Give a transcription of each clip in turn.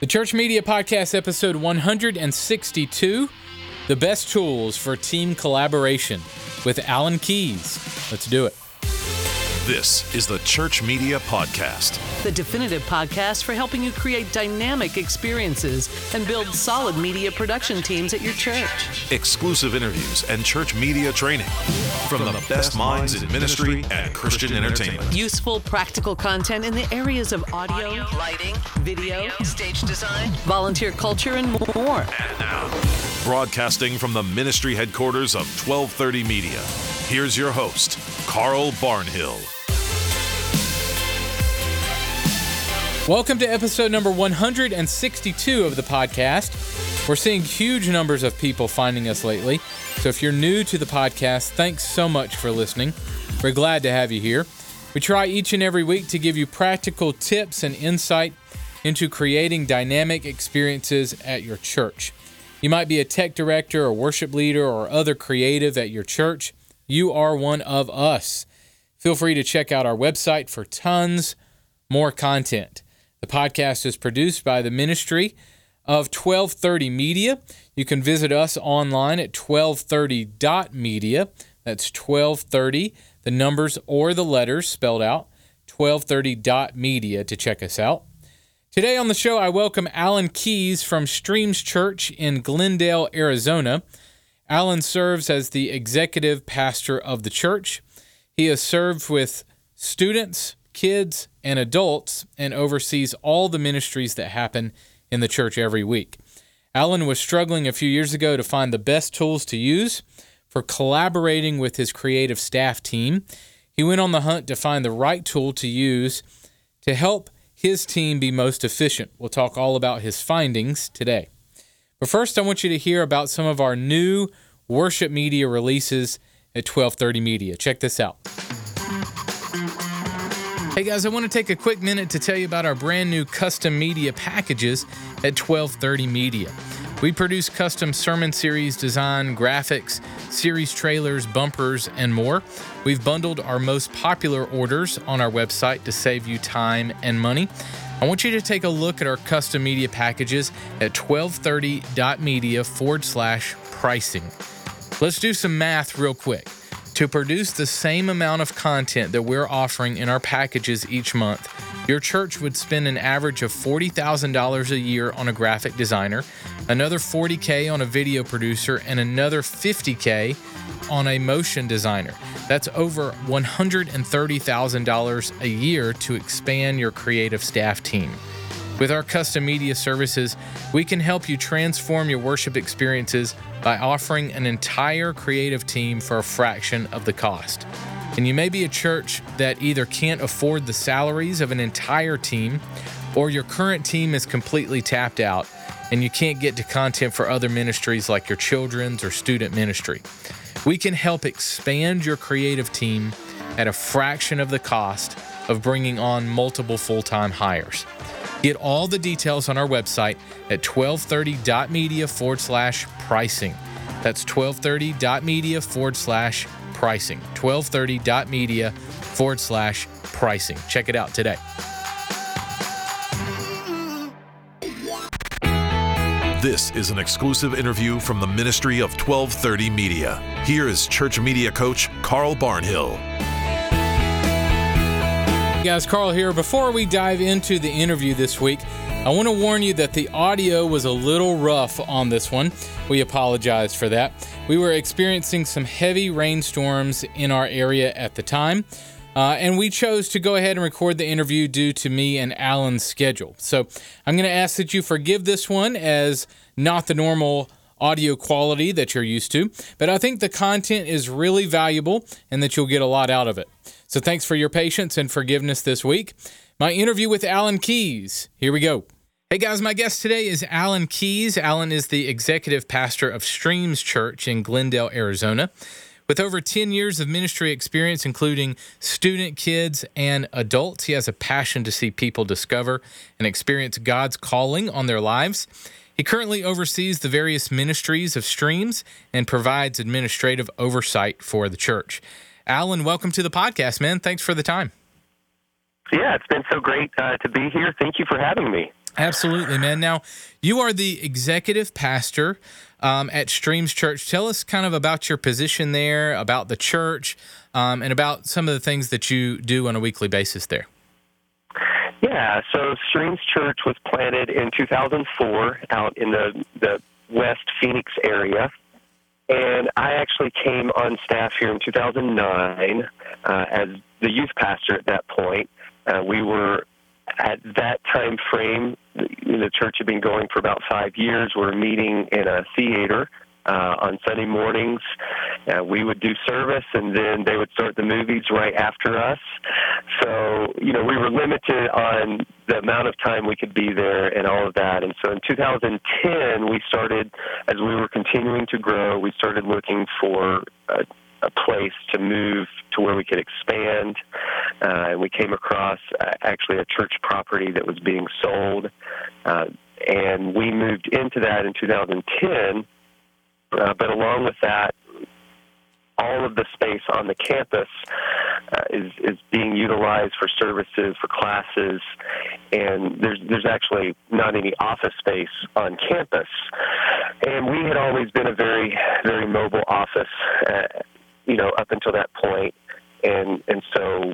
The Church Media Podcast, episode 162 The Best Tools for Team Collaboration with Allen Keys. Let's do it. This is the Church Media Podcast, the definitive podcast for helping you create dynamic experiences and build solid media production teams at your church. Exclusive interviews and church media training from, from the, the best minds in ministry and Christian entertainment. Useful, practical content in the areas of audio, audio lighting, video, stage design, volunteer culture, and more. And now, broadcasting from the ministry headquarters of 1230 Media, here's your host, Carl Barnhill. Welcome to episode number 162 of the podcast. We're seeing huge numbers of people finding us lately. So if you're new to the podcast, thanks so much for listening. We're glad to have you here. We try each and every week to give you practical tips and insight into creating dynamic experiences at your church. You might be a tech director, or worship leader, or other creative at your church. You are one of us. Feel free to check out our website for tons more content. The podcast is produced by the ministry of 1230 Media. You can visit us online at 1230.media. That's 1230, the numbers or the letters spelled out, 1230.media to check us out. Today on the show, I welcome Allen Keys from Streams Church in Glendale, Arizona. Allen serves as the executive pastor of the church. He has served with students, kids, and adults and oversees all the ministries that happen in the church every week. Allen was struggling a few years ago to find the best tools to use for collaborating with his creative staff team. He went on the hunt to find the right tool to use to help his team be most efficient. We'll talk all about his findings today. But first, I want you to hear about some of our new worship media releases at 1230 Media. Check this out. Hey guys, I want to take a quick minute to tell you about our brand new custom media packages at 1230 Media. We produce custom sermon series design, graphics, series trailers, bumpers, and more. We've bundled our most popular orders on our website to save you time and money. I want you to take a look at our custom media packages at 1230.media forward slash pricing. Let's do some math real quick. To produce the same amount of content that we're offering in our packages each month, your church would spend an average of $40,000 a year on a graphic designer, another 40K on a video producer, and another 50K on a motion designer. That's over $130,000 a year to expand your creative staff team. With our custom media services, we can help you transform your worship experiences by offering an entire creative team for a fraction of the cost. And you may be a church that either can't afford the salaries of an entire team, or your current team is completely tapped out and you can't get to content for other ministries like your children's or student ministry. We can help expand your creative team at a fraction of the cost of bringing on multiple full time hires. Get all the details on our website at 1230.media forward slash pricing. That's 1230.media forward slash pricing. 1230.media forward slash pricing. Check it out today. This is an exclusive interview from the Ministry of 1230 Media. Here is church media coach Carl Barnhill. Guys, Carl here. Before we dive into the interview this week, I want to warn you that the audio was a little rough on this one. We apologize for that. We were experiencing some heavy rainstorms in our area at the time. Uh, and we chose to go ahead and record the interview due to me and Allen's schedule. So I'm going to ask that you forgive this one as not the normal audio quality that you're used to, but I think the content is really valuable and that you'll get a lot out of it. So thanks for your patience and forgiveness this week. My interview with Allen Keys. Here we go. Hey guys, my guest today is Allen Keys. Allen is the executive pastor of Streams Church in Glendale, Arizona. With over 10 years of ministry experience, including student, kids, and adults, he has a passion to see people discover and experience God's calling on their lives. He currently oversees the various ministries of Streams and provides administrative oversight for the church. Allen, welcome to the podcast, man. Thanks for the time. Yeah, it's been so great uh, to be here. Thank you for having me. Absolutely, man. Now, you are the executive pastor um, at Streams Church. Tell us kind of about your position there, about the church, um, and about some of the things that you do on a weekly basis there. Yeah, so Streams Church was planted in 2004 out in the, the West Phoenix area. And I actually came on staff here in 2009 uh, as the youth pastor at that point. Uh, we were at that time frame, the the church had been going for about five years. We we're meeting in a theater uh, on Sunday mornings. Uh, we would do service, and then they would start the movies right after us. So, you know, we were limited on the amount of time we could be there and all of that. And so in 2010, we started, as we were continuing to grow, we started looking for a, a place to move to where we could expand. Uh, and we came across uh, actually a church property that was being sold. Uh, and we moved into that in 2010 uh, but along with that, all of the space on the campus uh, is is being utilized for services, for classes, and there's there's actually not any office space on campus. And we had always been a very very mobile office, uh, you know, up until that point, and and so,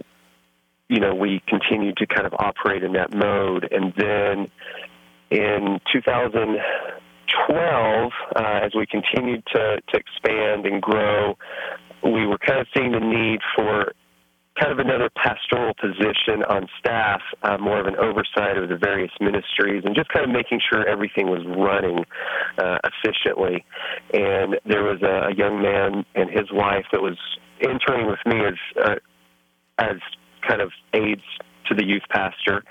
you know, we continued to kind of operate in that mode, and then in 2000. 12, uh, as we continued to, to expand and grow, we were kind of seeing the need for kind of another pastoral position on staff, uh, more of an oversight of the various ministries, and just kind of making sure everything was running uh, efficiently. And there was a, a young man and his wife that was interning with me as uh, as kind of aides to the youth pastor,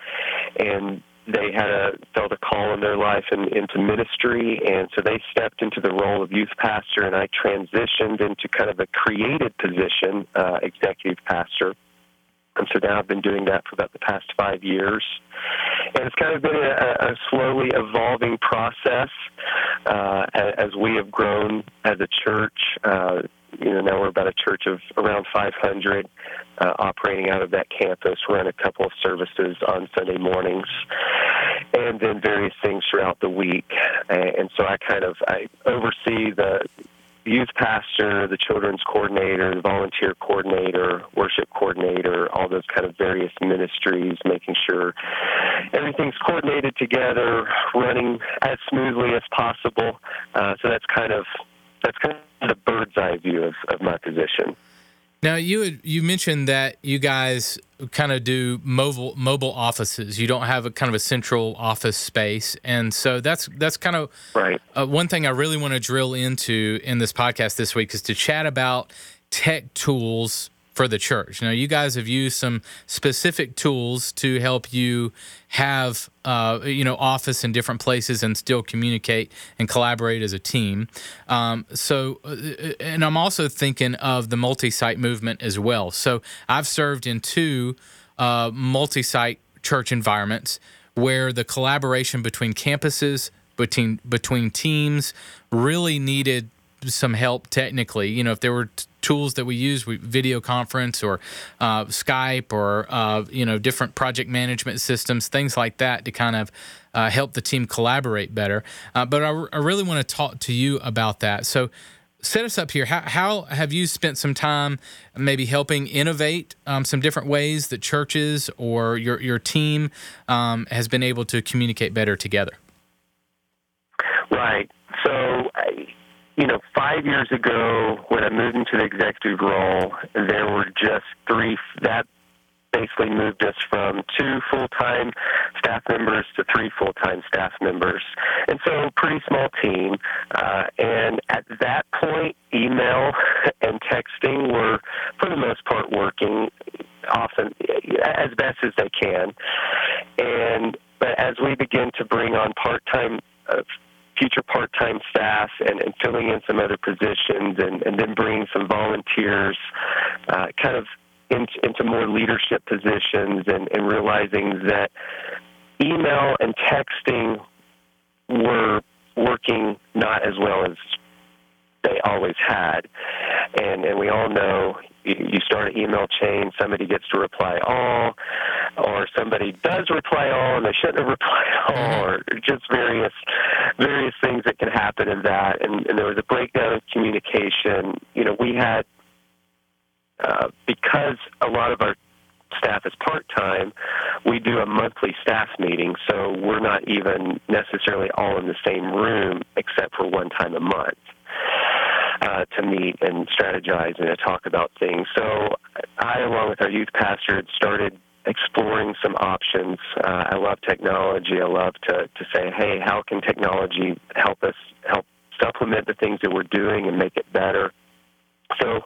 and they had a felt a call in their life and into ministry and so they stepped into the role of youth pastor and I transitioned into kind of a created position uh, executive pastor. And so now I've been doing that for about the past five years. And it's kind of been a, a slowly evolving process uh, as we have grown as a church uh, you know, now we're about a church of around 500 uh, operating out of that campus. Run a couple of services on Sunday mornings, and then various things throughout the week. And so I kind of I oversee the youth pastor, the children's coordinator, the volunteer coordinator, worship coordinator, all those kind of various ministries, making sure everything's coordinated together, running as smoothly as possible. Uh, so that's kind of that's kind of the bird's eye view of, of my position. Now you had, you mentioned that you guys kind of do mobile mobile offices. You don't have a kind of a central office space, and so that's that's kind of right. Uh, one thing I really want to drill into in this podcast this week is to chat about tech tools for the church. Now, you guys have used some specific tools to help you have, uh, you know, office in different places and still communicate and collaborate as a team. Um, so, uh, and I'm also thinking of the multi-site movement as well. So, I've served in two uh, multi-site church environments where the collaboration between campuses, between between teams, really needed some help technically. You know, if there were t- tools that we use, we video conference or uh, Skype or uh, you know different project management systems, things like that to kind of uh, help the team collaborate better. Uh, but I, r- I really want to talk to you about that. So set us up here. How, how, have you spent some time maybe helping innovate um, some different ways that churches or your, your team um, has been able to communicate better together? Right. You know, five years ago when I moved into the executive role, there were just three. That basically moved us from two full-time staff members to three full-time staff members, and so pretty small team. Uh, and at that point, email and texting were, for the most part, working often as best as they can. And but as we begin to bring on part-time uh, future part-time staff and, and filling in some other positions and, and then bringing some volunteers uh, kind of in, into more leadership positions and, and realizing that email and texting were working not as well as they always had. And and we all know you start an email chain, somebody gets to reply all. or somebody does reply all and they shouldn't have replied all, or just various various things that can happen in that. And, and there was a breakdown of communication. You know, we had uh, because a lot of our staff is part time, we do a monthly staff meeting, so we're not even necessarily all in the same room except for one time a month. Uh, to meet and strategize and to talk about things. So I, along with our youth pastor, had started exploring some options. Uh, I love technology. I love to, to say, hey, how can technology help us help supplement the things that we're doing and make it better? So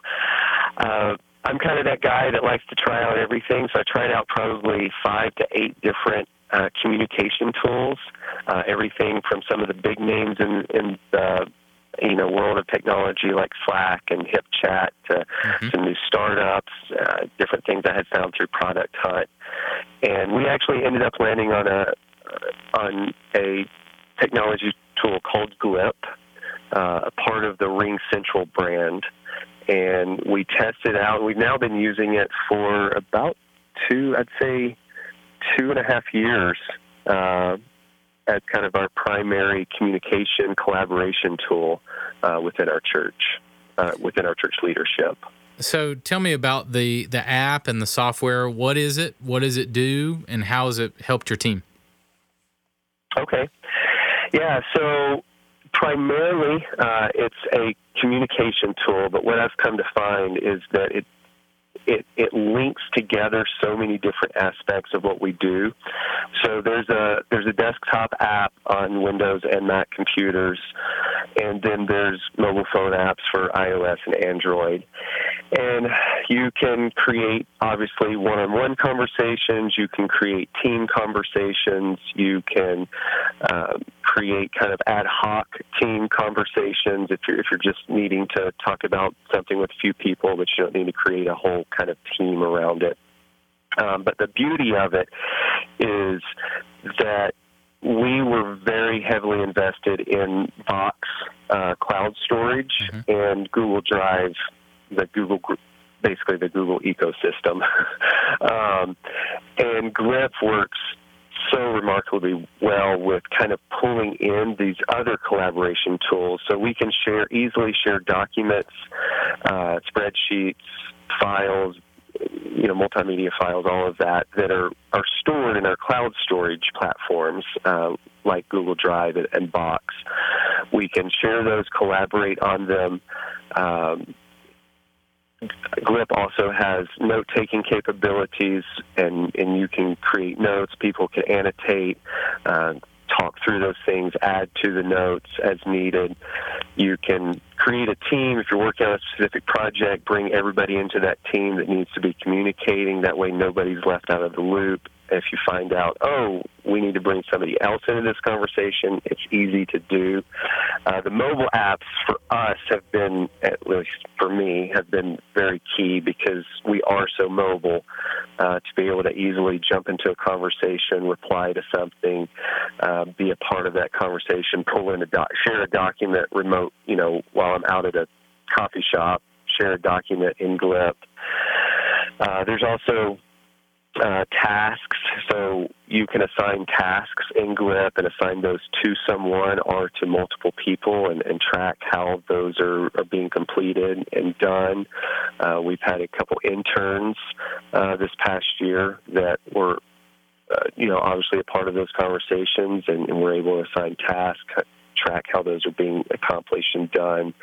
uh, I'm kind of that guy that likes to try out everything. So I tried out probably five to eight different uh, communication tools. Uh, everything from some of the big names in, in the you know world of technology like Slack and HipChat to mm-hmm. some new startups, uh, different things I had found through Product Hunt, and we actually ended up landing on a uh, on a technology tool called Glip, uh, a part of the Ring Central brand, and we tested out. We've now been using it for about two, I'd say, two and a half years. Uh, as kind of our primary communication collaboration tool uh, within our church, uh, within our church leadership. So tell me about the the app and the software. What is it? What does it do? And how has it helped your team? Okay. Yeah. So primarily, uh, it's a communication tool. But what I've come to find is that it it, it links together so many different aspects of what we do. So there's a there's a desktop app on Windows and Mac computers, and then there's mobile phone apps for iOS and Android. And you can create obviously one-on-one conversations. You can create team conversations. You can uh, create kind of ad hoc team conversations if you're if you're just needing to talk about something with a few people, but you don't need to create a whole kind of team around it. Um, but the beauty of it is that we were very heavily invested in Box uh, cloud storage mm-hmm. and Google Drive, the Google basically the Google ecosystem. um, and Glip works so remarkably well with kind of pulling in these other collaboration tools so we can share easily share documents, uh, spreadsheets, files, you know, multimedia files, all of that that are, are stored in our cloud storage platforms uh, like Google Drive and, and, Box. We can share those, collaborate on them. Um, Glip also has note taking capabilities, and, and you can create notes. People can annotate, uh, talk through those things, add to the notes as needed. You can create a team if you're working on a specific project, bring everybody into that team that needs to be communicating. That way, nobody's left out of the loop if you find out, oh, we need to bring somebody else into this conversation, it's easy to do. Uh, the mobile apps for us have been, at least for me, have been very key because we are so mobile uh, to be able to easily jump into a conversation, reply to something, uh, be a part of that conversation, pull in a doc, share a document remote, you know, while I'm out at a coffee shop, share a document in Glip. Uh, there's also uh, tasks. So you can assign tasks in Glip and assign those to someone or to multiple people and, and track how those are, are, being completed and done. Uh, we've had a couple interns uh, this past year that were, uh, you know, obviously a part of those conversations and, and we're able to assign tasks track how those are being accomplished and done.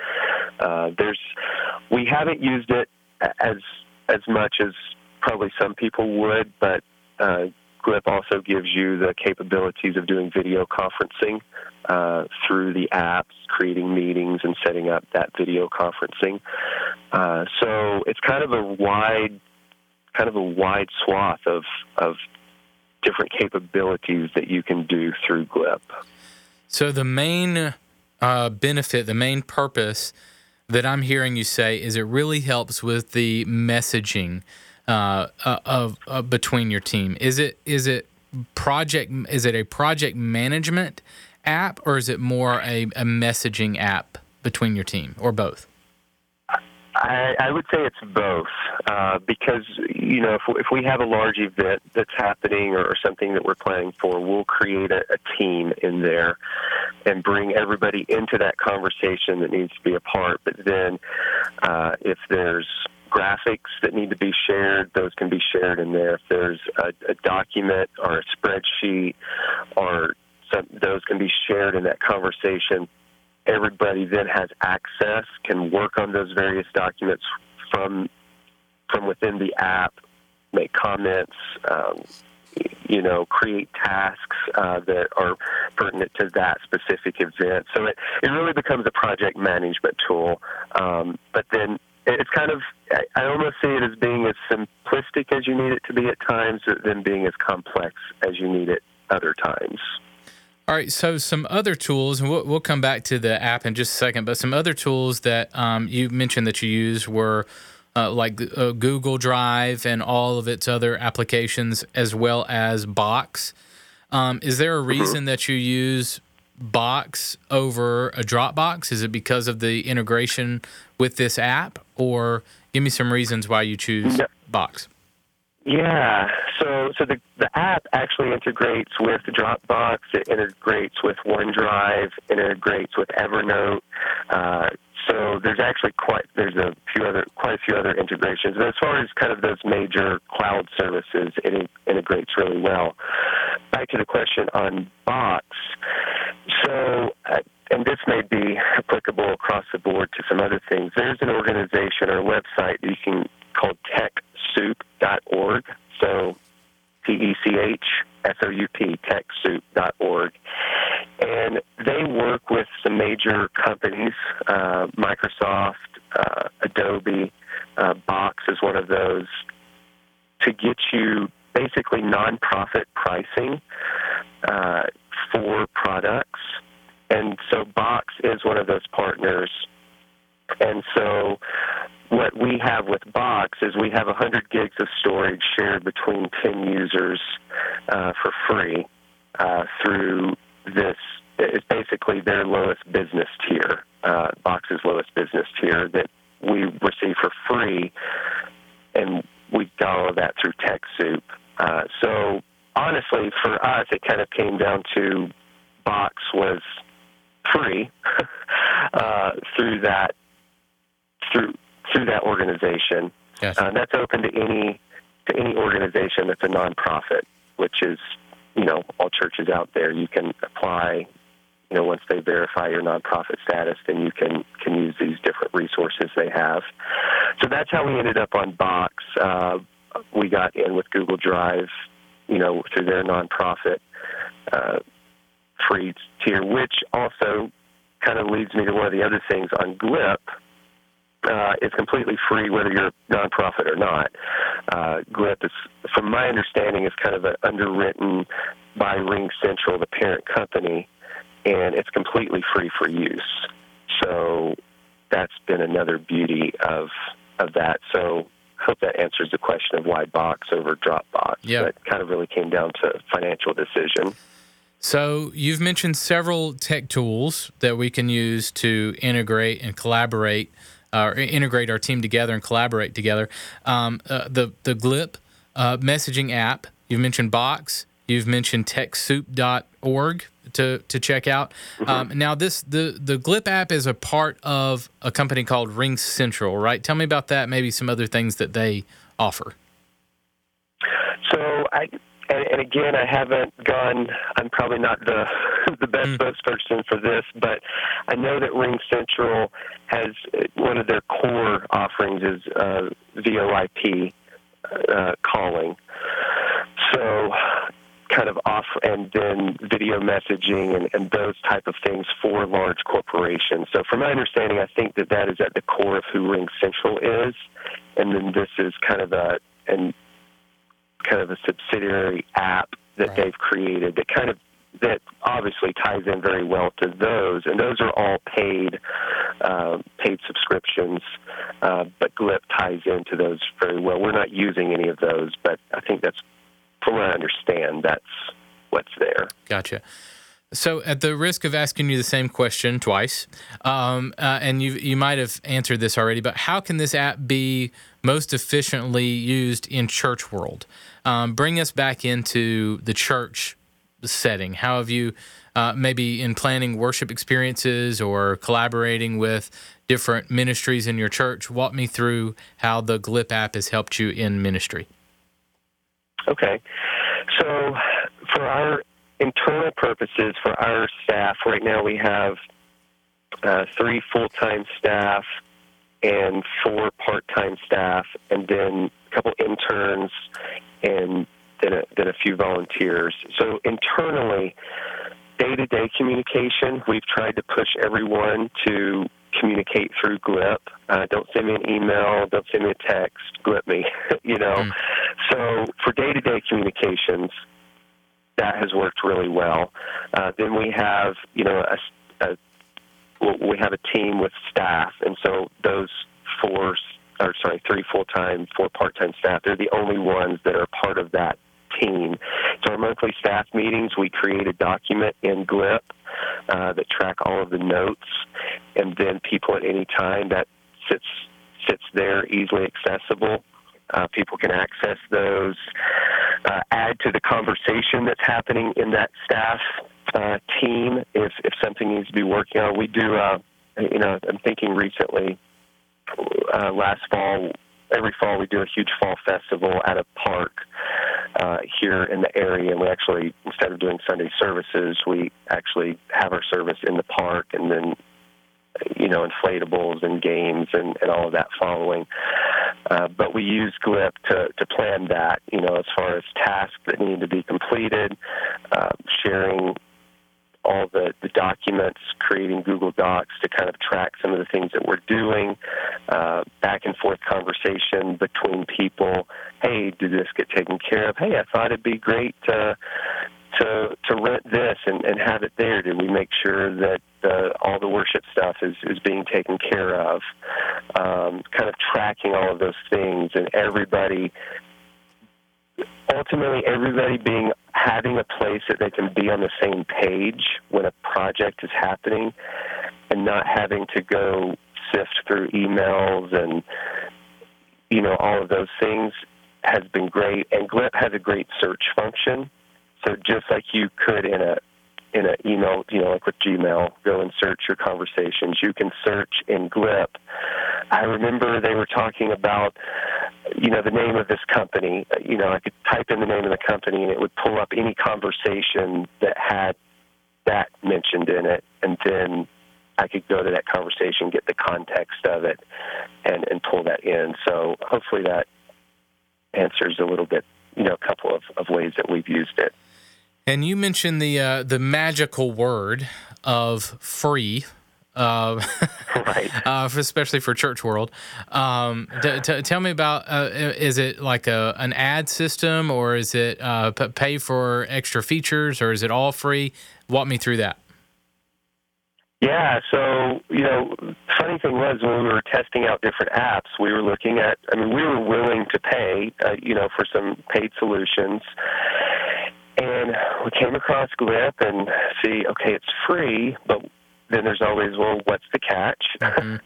Uh, there's, we haven't used it as as much as probably some people would, but uh, Glip also gives you the capabilities of doing video conferencing uh, through the apps, creating meetings and setting up that video conferencing. Uh, so it's kind of a wide, kind of a wide swath of of different capabilities that you can do through Glip. So the main uh, benefit, the main purpose that I'm hearing you say is it really helps with the messaging uh, uh, of uh, between your team? Is it is it project is it a project management app or is it more a, a messaging app between your team or both? I, I would say it's both uh, because you know if, if we have a large event that's happening or, something that we're planning for, we'll create a, a team in there and bring everybody into that conversation that needs to be a part. But then uh, if there's graphics that need to be shared, those can be shared in there. If there's a, a document or a spreadsheet or some, those can be shared in that conversation everybody then has access, can work on those various documents from from within the app, make comments, um, you know, create tasks uh, that are pertinent to that specific event. So it, it really becomes a project management tool. Um, but then it's kind of, I almost see it as being as simplistic as you need it to be at times, than being as complex as you need it other times. All right, so some other tools, and we'll, we'll come back to the app in just a second, but some other tools that um, you mentioned that you use were uh, like uh, Google Drive and all of its other applications, as well as Box. Um, is there a mm-hmm. reason that you use Box over a Dropbox? Is it because of the integration with this app, or give me some reasons why you choose Box? Yeah. So so the the app actually integrates with Dropbox. It integrates with OneDrive. Integrates with Evernote. Uh, so there's actually quite there's a few other quite a few other integrations. But as far as kind of those major cloud services, it integrates really well. Back to the question on Box. So. Uh, and this may be applicable across the board to some other things. There's an organization or website you can called TechSoup.org. So T E C H S O U P, TechSoup.org. And they work with some major companies, uh, Microsoft, uh, Adobe, uh, Box is one of those, to get you basically nonprofit pricing uh, for products. And so Box is one of those partners. And so what we have with Box is we have 100 gigs of storage shared between 10 users uh, for free uh, through this. It's basically their lowest business tier, uh, Box's lowest business tier that we receive for free, and we follow that through TechSoup. Uh, so honestly, for us, it kind of came down to Box was free uh, through that through through that organization. Yes. Uh, that's open to any to any organization that's a nonprofit, which is you know all churches out there. You can apply. You know, once they verify your nonprofit status, then you can can use these different resources they have. So that's how we ended up on Box. Uh, we got in with Google Drive, you know, through their nonprofit uh, free tier, which also kind of leads me to one of the other things on Glip uh, is completely free whether you're a nonprofit or not. Uh, GLIP is, from my understanding, is kind of an underwritten by Ring Central, the parent company, and it's completely free for use. So that's been another beauty of of that. So I hope that answers the question of why Box over Dropbox. Yeah. That kind of really came down to financial decision. So you've mentioned several tech tools that we can use to integrate and collaborate uh, or integrate our team together and collaborate together. Um, uh, the the Glip uh, messaging app. You've mentioned Box. You've mentioned TechSoup.org to to check out. Mm-hmm. Um, now this the the Glip app is a part of a company called Ring Central, right? Tell me about that. Maybe some other things that they offer. So I and, and again, I haven't gone. I'm probably not the the best mm. spokesperson for this, but I know that Ring Central has one of their core offerings is uh, VoIP uh, calling. So kind of off and then video messaging and, and those type of things for large corporations. So from my understanding, I think that that is at the core of who Ring Central is, and then this is kind of a and kind of a subsidiary app that right. they've created that kind of that obviously ties in very well to those, and those are all paid uh, paid subscriptions. Uh, but Glip ties into those very well. We're not using any of those, but I think that's, from what I understand, that's what's there. Gotcha. So, at the risk of asking you the same question twice, um, uh, and you you might have answered this already, but how can this app be most efficiently used in church world? Um, bring us back into the church setting. How have you, uh, maybe in planning worship experiences or collaborating with different ministries in your church? Walk me through how the Glip app has helped you in ministry. Okay, so for our internal purposes for our staff, right now we have uh, three full time staff and four part time staff, and then a couple interns and then a, then a few volunteers. So internally, day to day communication, we've tried to push everyone to communicate through Glip. Uh, don't send me an email. Don't send me a text. Glip me. you know. Mm. So for day to day communications, that has worked really well. Uh, then we have, you know, a we have a team with staff, and so those four, or sorry, three full-time, four part-time staff, they're the only ones that are part of that team. So our monthly staff meetings, we create a document in Glip uh, that track all of the notes, and then people at any time that sits sits there easily accessible. Uh, people can access those, uh, add to the conversation that's happening in that staff uh, team if, if something needs to be working on. We do, uh, you know, I'm thinking recently, uh, last fall, every fall we do a huge fall festival at a park uh, here in the area, and we actually instead of doing Sunday services, we actually have our service in the park, and then you know, inflatables and games and, and all of that following. Uh, but we use Glip to, to plan that, you know, as far as tasks that need to be completed, uh, sharing all the, the documents, creating Google Docs to kind of track some of the things that we're doing, uh, back and forth conversation between people. Hey, did this get taken care of? Hey, I thought it'd be great to to to rent this and, and have it there? Did we make sure that uh, all the worship stuff is is being taken care of? Um, kind of tracking all of those things and everybody. Ultimately, everybody being having a place that they can be on the same page when a project is happening, and not having to go sift through emails and you know all of those things has been great. And Glip has a great search function so just like you could in a in an email, you know, like with Gmail, go and search your conversations. You can search in Glip. I remember they were talking about, you know, the name of this company. You know, I could type in the name of the company and it would pull up any conversation that had that mentioned in it, and then I could go to that conversation, get the context of it, and and pull that in. So hopefully that answers a little bit, you know, a couple of, of ways that we've used it. And you mentioned the uh, the magical word of free. Uh, right. Uh, especially for church world. Um, t- t- tell me about uh, is it like a an ad system or is it uh, p- pay for extra features or is it all free? Walk me through that. Yeah, so you know, funny thing was when we were testing out different apps, we were looking at. I mean, we were willing to pay, uh, you know, for some paid solutions, and we came across Glip and see, okay, it's free, but then there's always, well, what's the catch? Mm-hmm.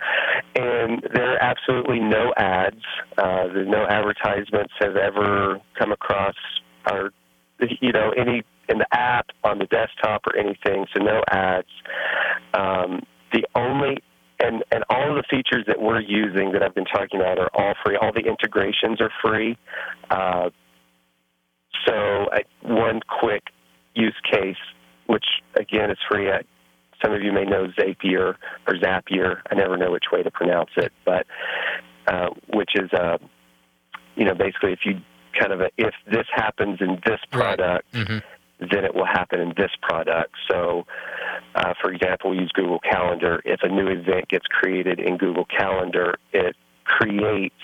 and there are absolutely no ads. Uh, there's no advertisements have ever come across our, you know, any in the app on the desktop or anything. So no ads. Um, the only and and all of the features that we're using that I've been talking about are all free. All the integrations are free. Uh, so, uh, one quick use case, which again is free. Some of you may know Zapier or Zapier. I never know which way to pronounce it, but uh, which is, uh, you know, basically if you kind of a, if this happens in this product, right. mm-hmm. then it will happen in this product. So, uh, for example, we use Google Calendar. If a new event gets created in Google Calendar, it creates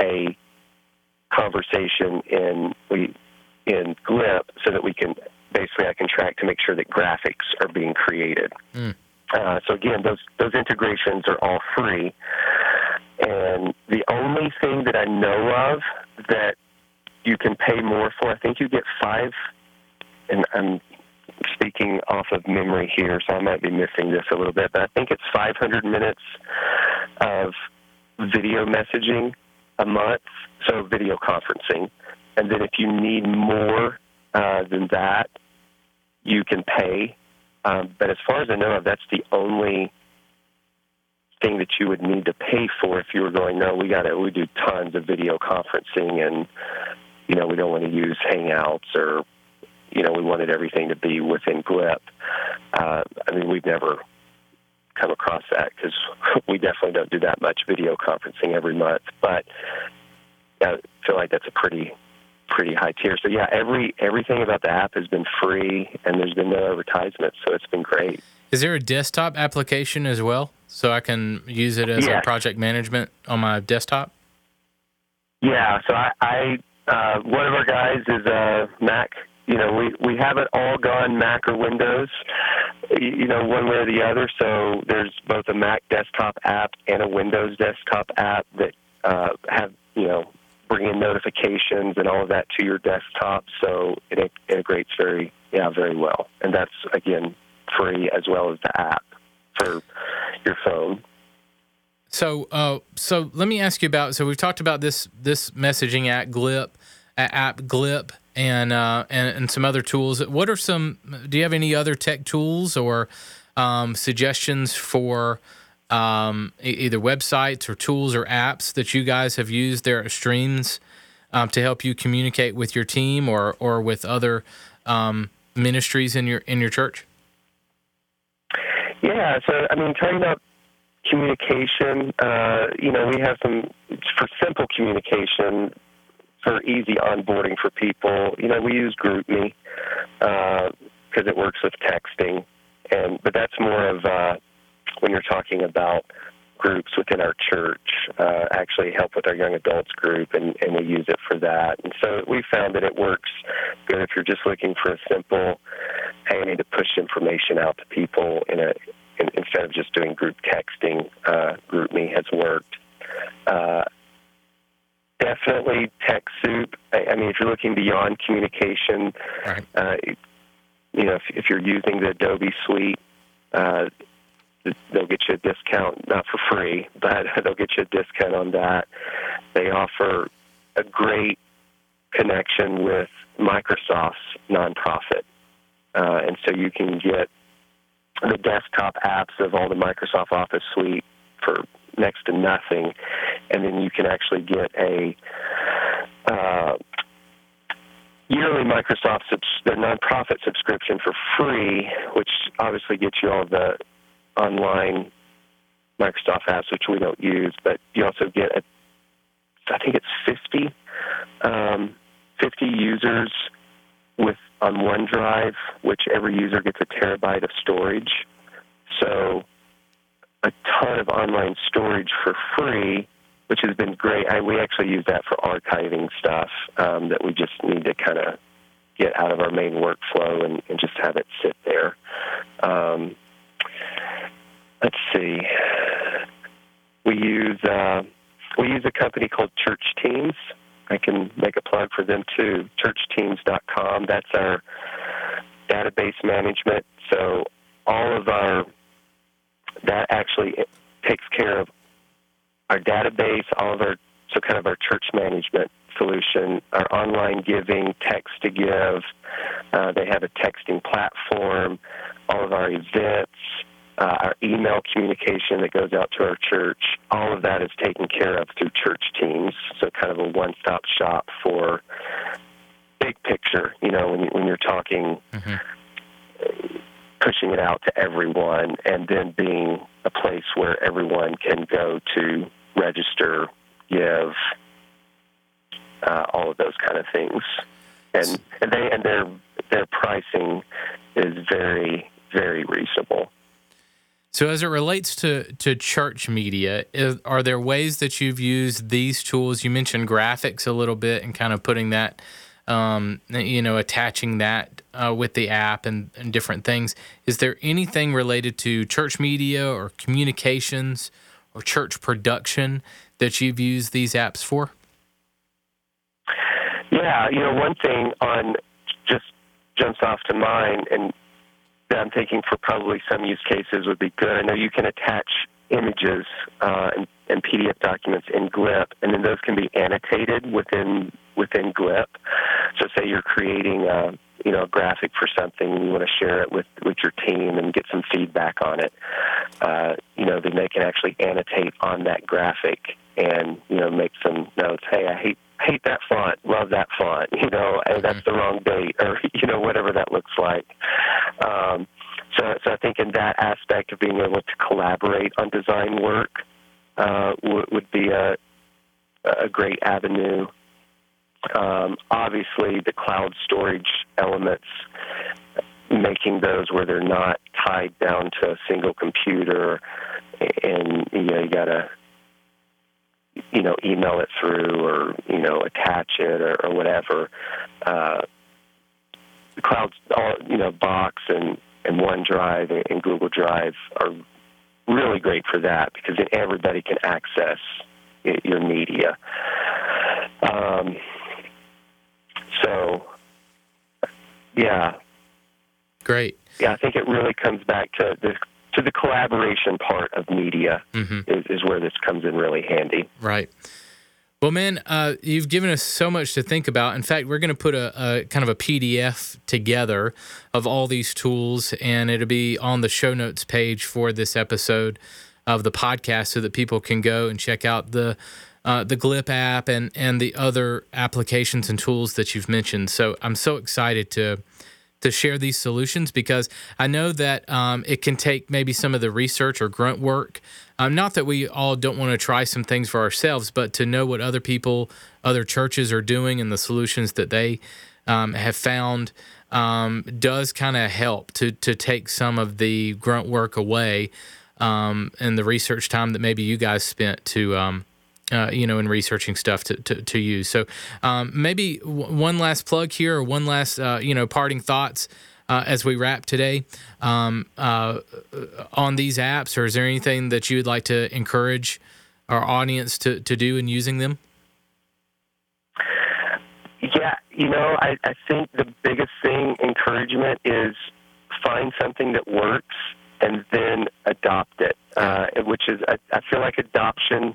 a conversation in we in Glip so that we can basically I can track to make sure that graphics are being created. Mm. Uh, so again, those those integrations are all free, and the only thing that I know of that you can pay more for, I think you get five, and I'm speaking off of memory here, so I might be missing this a little bit, but I think it's 500 minutes of video messaging a month, so video conferencing. And then if you need more uh, than that, you can pay. Um, but as far as I know, that's the only thing that you would need to pay for if you were going. No, we got to. We do tons of video conferencing, and you know we don't want to use Hangouts or you know we wanted everything to be within GLIP. Uh, I mean, we've never come across that because we definitely don't do that much video conferencing every month. But I feel like that's a pretty pretty high tier. So yeah, every everything about the app has been free, and there's been no advertisements, so it's been great. Is there a desktop application as well, so I can use it as yeah. a project management on my desktop? Yeah, so I, I uh, one of our guys is a Mac. You know, we we haven't all gone Mac or Windows, you know, one way or the other. So there's both a Mac desktop app and a Windows desktop app that uh, have you know bring in notifications and all of that to your desktop. So it integrates very, yeah, very well. And that's again free as well as the app for your phone. So, uh, so let me ask you about. So we've talked about this this messaging app Glip, app Glip, and uh, and and some other tools. What are some? Do you have any other tech tools or um, suggestions for? Um, either websites or tools or apps that you guys have used there at Streams um, to help you communicate with your team or or with other um, ministries in your in your church? Yeah, so I mean, talking about communication, uh, you know, we have some for simple communication for easy onboarding for people. You know, we use GroupMe because uh, it works with texting, and but that's more of uh, when you're talking about groups within our church uh, actually help with our young adults group, and, and we use it for that. And so we found that it works good if you're just looking for a simple, hey, I need to push information out to people in a in, instead of just doing group texting. Uh, GroupMe has worked. Uh, definitely TechSoup. I, I mean, if you're looking beyond communication, right. uh, you know, if, if you're using the Adobe Suite. Uh, they'll get you a discount, not for free, but they'll get you a discount on that. They offer a great connection with Microsoft's nonprofit. Uh, and so you can get the desktop apps of all the Microsoft Office suite for next to nothing. And then you can actually get a uh, yearly Microsoft subs- their nonprofit subscription for free, which obviously gets you all the online Microsoft apps, which we don't use, but you also get, a, I think it's 50, um, 50 users with on OneDrive, which every user gets a terabyte of storage. So a ton of online storage for free, which has been great. I, we actually use that for archiving stuff um, that we just need to kind of get out of our main workflow and, and just have it sit there. Um, let's see. We use uh, we use a company called Church Teams. I can make a plug for them too. ChurchTeams.com. That's our database management. So all of our that actually takes care of our database, all of our so kind of our church management solution, our online giving, text to give. Uh, they have a texting platform, all of our events, uh, our email communication that goes out to our church, all of that is taken care of through church teams. So kind of a one-stop shop for big picture. You know, when, you, when you're talking, mm-hmm. pushing it out to everyone, and then being a place where everyone can go to register, give, uh, all of those kind of things. And, and they and their their pricing is very very reasonable. So, as it relates to, to church media, is, are there ways that you've used these tools? You mentioned graphics a little bit and kind of putting that, um, you know, attaching that uh, with the app and, and different things. Is there anything related to church media or communications or church production that you've used these apps for? Yeah, you know, one thing on just jumps off to mind, and that I'm thinking for probably some use cases would be good. I know you can attach images uh, and, and PDF documents in GLIP, and then those can be annotated within within GLIP. So, say you're creating a you know a graphic for something, and you want to share it with with your team and get some feedback on it. Uh, you know, then they can actually annotate on that graphic and you know make some notes. Hey, I hate hate that font, love that font. You know, and that's the wrong date, or you know whatever that looks like. Um, so, so I think in that aspect of being able to collaborate on design work uh, w- would be a, a great avenue. Um, obviously, the cloud storage elements, making those where they're not tied down to a single computer, and you know you got to you know email it through or you know attach it or, or whatever. Uh, the cloud, all, you know, Box and and OneDrive and Google Drive are really great for that because then everybody can access your media. Um, so, yeah. Great. Yeah, I think it really comes back to the to the collaboration part of media mm-hmm. is, is where this comes in really handy. Right. Well, man, uh, you've given us so much to think about. In fact, we're going to put a, a, kind of a PDF together of all these tools, and it'll be on the show notes page for this episode of the podcast, so that people can go and check out the uh, the Glip app and and the other applications and tools that you've mentioned. So I'm so excited to to share these solutions because I know that um, it can take maybe some of the research or grunt work. Um, not that we all don't want to try some things for ourselves, but to know what other people, other churches are doing and the solutions that they um, have found um, does kind of help to to take some of the grunt work away um, and the research time that maybe you guys spent to um, uh, you know, in researching stuff to, to, to use. So um, maybe w- one last plug here or one last, uh, you know, parting thoughts uh, as we wrap today um, uh, on these apps, or is there anything that you would like to encourage our audience to, to do in using them? Yeah, you know, I, I think the biggest thing, encouragement, is find something that works and then adopt it, uh, which is, I, I feel like adoption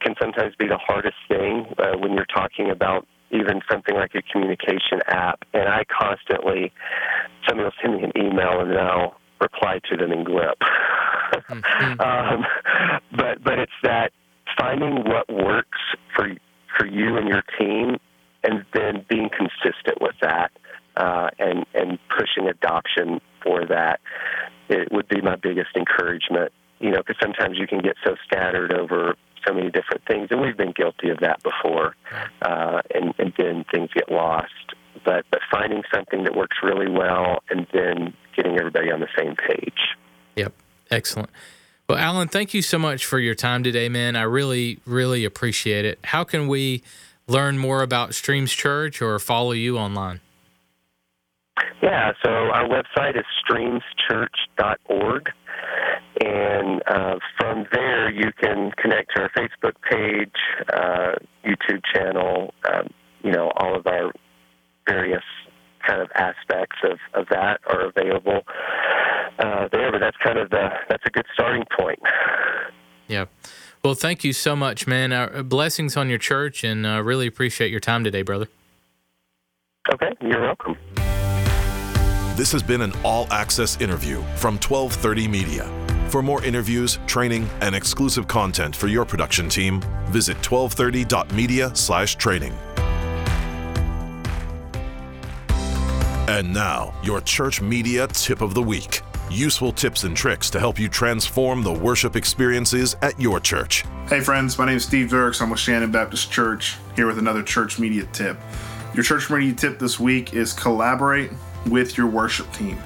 can sometimes be the hardest thing uh, when you're talking about even something like a communication app. And I constantly, somebody will send me an email and then I'll reply to them in GLIP. mm-hmm. um, but but it's that finding what works for for you and your team, and then being consistent with that, uh, and and pushing adoption for that. It would be my biggest encouragement. You know, because sometimes you can get so scattered over so many different things, and we've been guilty of that before, uh, and, and then things get lost. But but finding something that works really well, and then getting everybody on the same page. Yep, excellent. Well, Allen, thank you so much for your time today, man. I really, really appreciate it. How can we learn more about Streams Church or follow you online? Yeah, so our website is streamschurch.org. And uh, from there, you can connect to our Facebook page, uh, YouTube channel, um, you know, all of our various kind of aspects of, of that are available uh, there. But that's kind of the that's a good starting point. Yeah. Well, thank you so much, man. Uh, blessings on your church, and uh, really appreciate your time today, brother. Okay, you're welcome. This has been an all access interview from 1230 Media. For more interviews, training, and exclusive content for your production team, visit 1230.media/training. And now, your church media tip of the week. Useful tips and tricks to help you transform the worship experiences at your church. Hey friends, my name is Steve Dirks. I'm with Shannon Baptist Church, here with another church media tip. Your church media tip this week is collaborate with your worship team.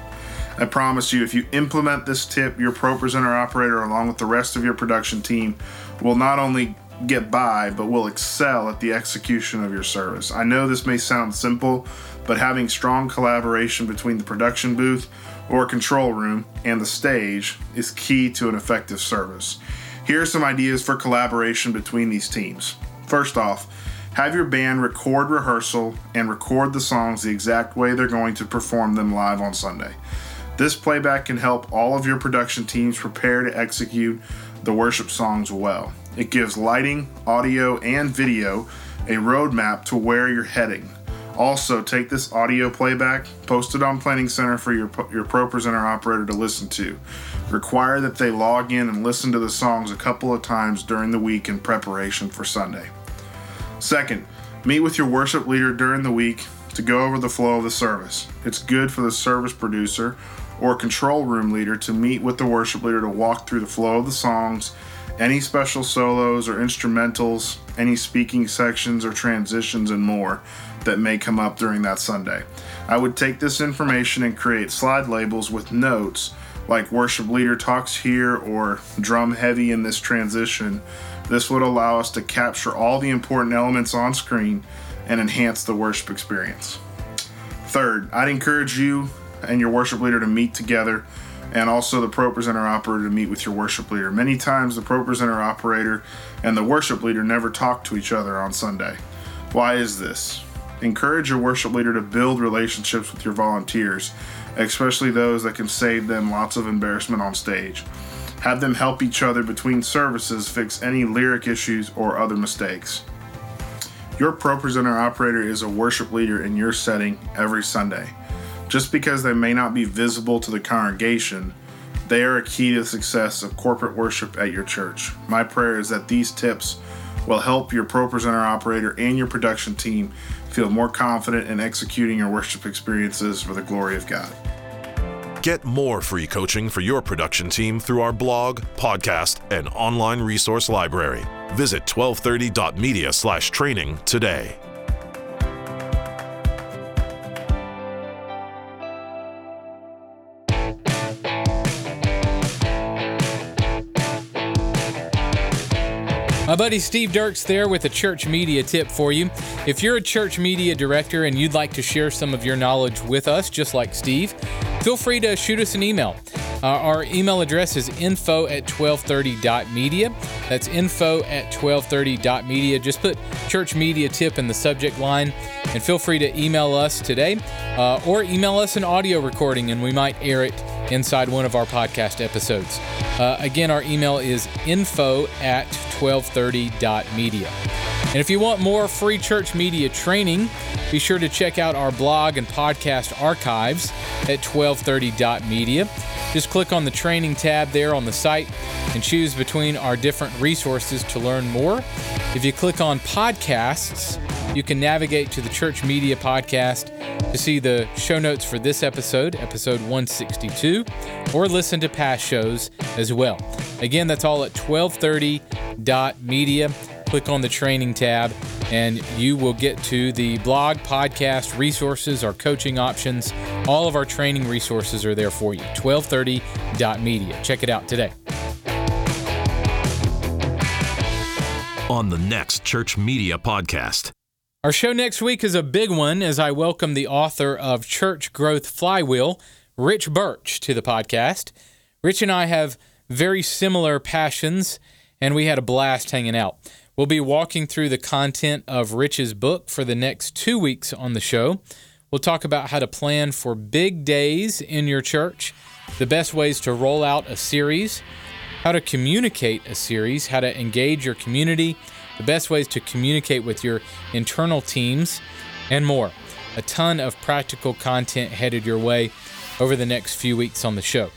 I promise you, if you implement this tip, your pro presenter operator, along with the rest of your production team, will not only get by, but will excel at the execution of your service. I know this may sound simple, but having strong collaboration between the production booth or control room and the stage is key to an effective service. Here are some ideas for collaboration between these teams. First off, have your band record rehearsal and record the songs the exact way they're going to perform them live on Sunday. This playback can help all of your production teams prepare to execute the worship songs well. It gives lighting, audio, and video a roadmap to where you're heading. Also, take this audio playback, post it on Planning Center for your, your Pro Presenter operator to listen to. Require that they log in and listen to the songs a couple of times during the week in preparation for Sunday. Second, meet with your worship leader during the week to go over the flow of the service. It's good for the service producer or control room leader to meet with the worship leader to walk through the flow of the songs, any special solos or instrumentals, any speaking sections or transitions, and more that may come up during that Sunday. I would take this information and create slide labels with notes like worship leader talks here or drum heavy in this transition. This would allow us to capture all the important elements on screen and enhance the worship experience. Third, I'd encourage you and your worship leader to meet together and also the pro presenter operator to meet with your worship leader. Many times the pro presenter operator and the worship leader never talk to each other on Sunday. Why is this? Encourage your worship leader to build relationships with your volunteers, especially those that can save them lots of embarrassment on stage. Have them help each other between services fix any lyric issues or other mistakes. Your pro presenter operator is a worship leader in your setting every Sunday. Just because they may not be visible to the congregation, they are a key to the success of corporate worship at your church. My prayer is that these tips will help your pro presenter operator and your production team feel more confident in executing your worship experiences for the glory of God. Get more free coaching for your production team through our blog, podcast, and online resource library. Visit 1230.media slash training today. My buddy Steve Dirks there with a church media tip for you. If you're a church media director and you'd like to share some of your knowledge with us, just like Steve, feel free to shoot us an email. Uh, our email address is info at 1230.media. That's info at 1230.media. Just put church media tip in the subject line and feel free to email us today uh, or email us an audio recording and we might air it inside one of our podcast episodes. Uh, again, our email is info at 1230.media. And if you want more free church media training, be sure to check out our blog and podcast archives at 1230.media. Just click on the training tab there on the site and choose between our different resources to learn more. If you click on podcasts, you can navigate to the Church Media Podcast to see the show notes for this episode, episode 162, or listen to past shows as well. Again, that's all at 1230.media. Click on the training tab and you will get to the blog, podcast, resources, our coaching options. All of our training resources are there for you. 1230.media. Check it out today. On the next Church Media Podcast. Our show next week is a big one as I welcome the author of Church Growth Flywheel, Rich Birch, to the podcast. Rich and I have very similar passions, and we had a blast hanging out. We'll be walking through the content of Rich's book for the next two weeks on the show. We'll talk about how to plan for big days in your church, the best ways to roll out a series, how to communicate a series, how to engage your community the best ways to communicate with your internal teams, and more. A ton of practical content headed your way over the next few weeks on the show.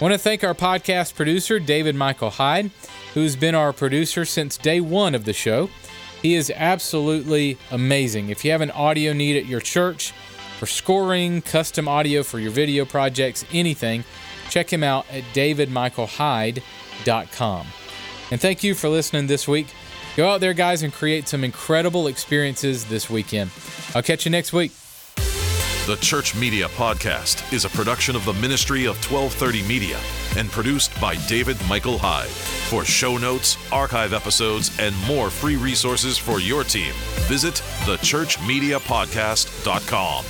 I want to thank our podcast producer, David Michael Hyde, who's been our producer since day one of the show. He is absolutely amazing. If you have an audio need at your church for scoring, custom audio for your video projects, anything, check him out at davidmichaelhyde.com. And thank you for listening this week. Go out there, guys, and create some incredible experiences this weekend. I'll catch you next week. The Church Media Podcast is a production of the Ministry of 1230 Media and produced by David Michael Hyde. For show notes, archive episodes, and more free resources for your team, visit thechurchmediapodcast.com.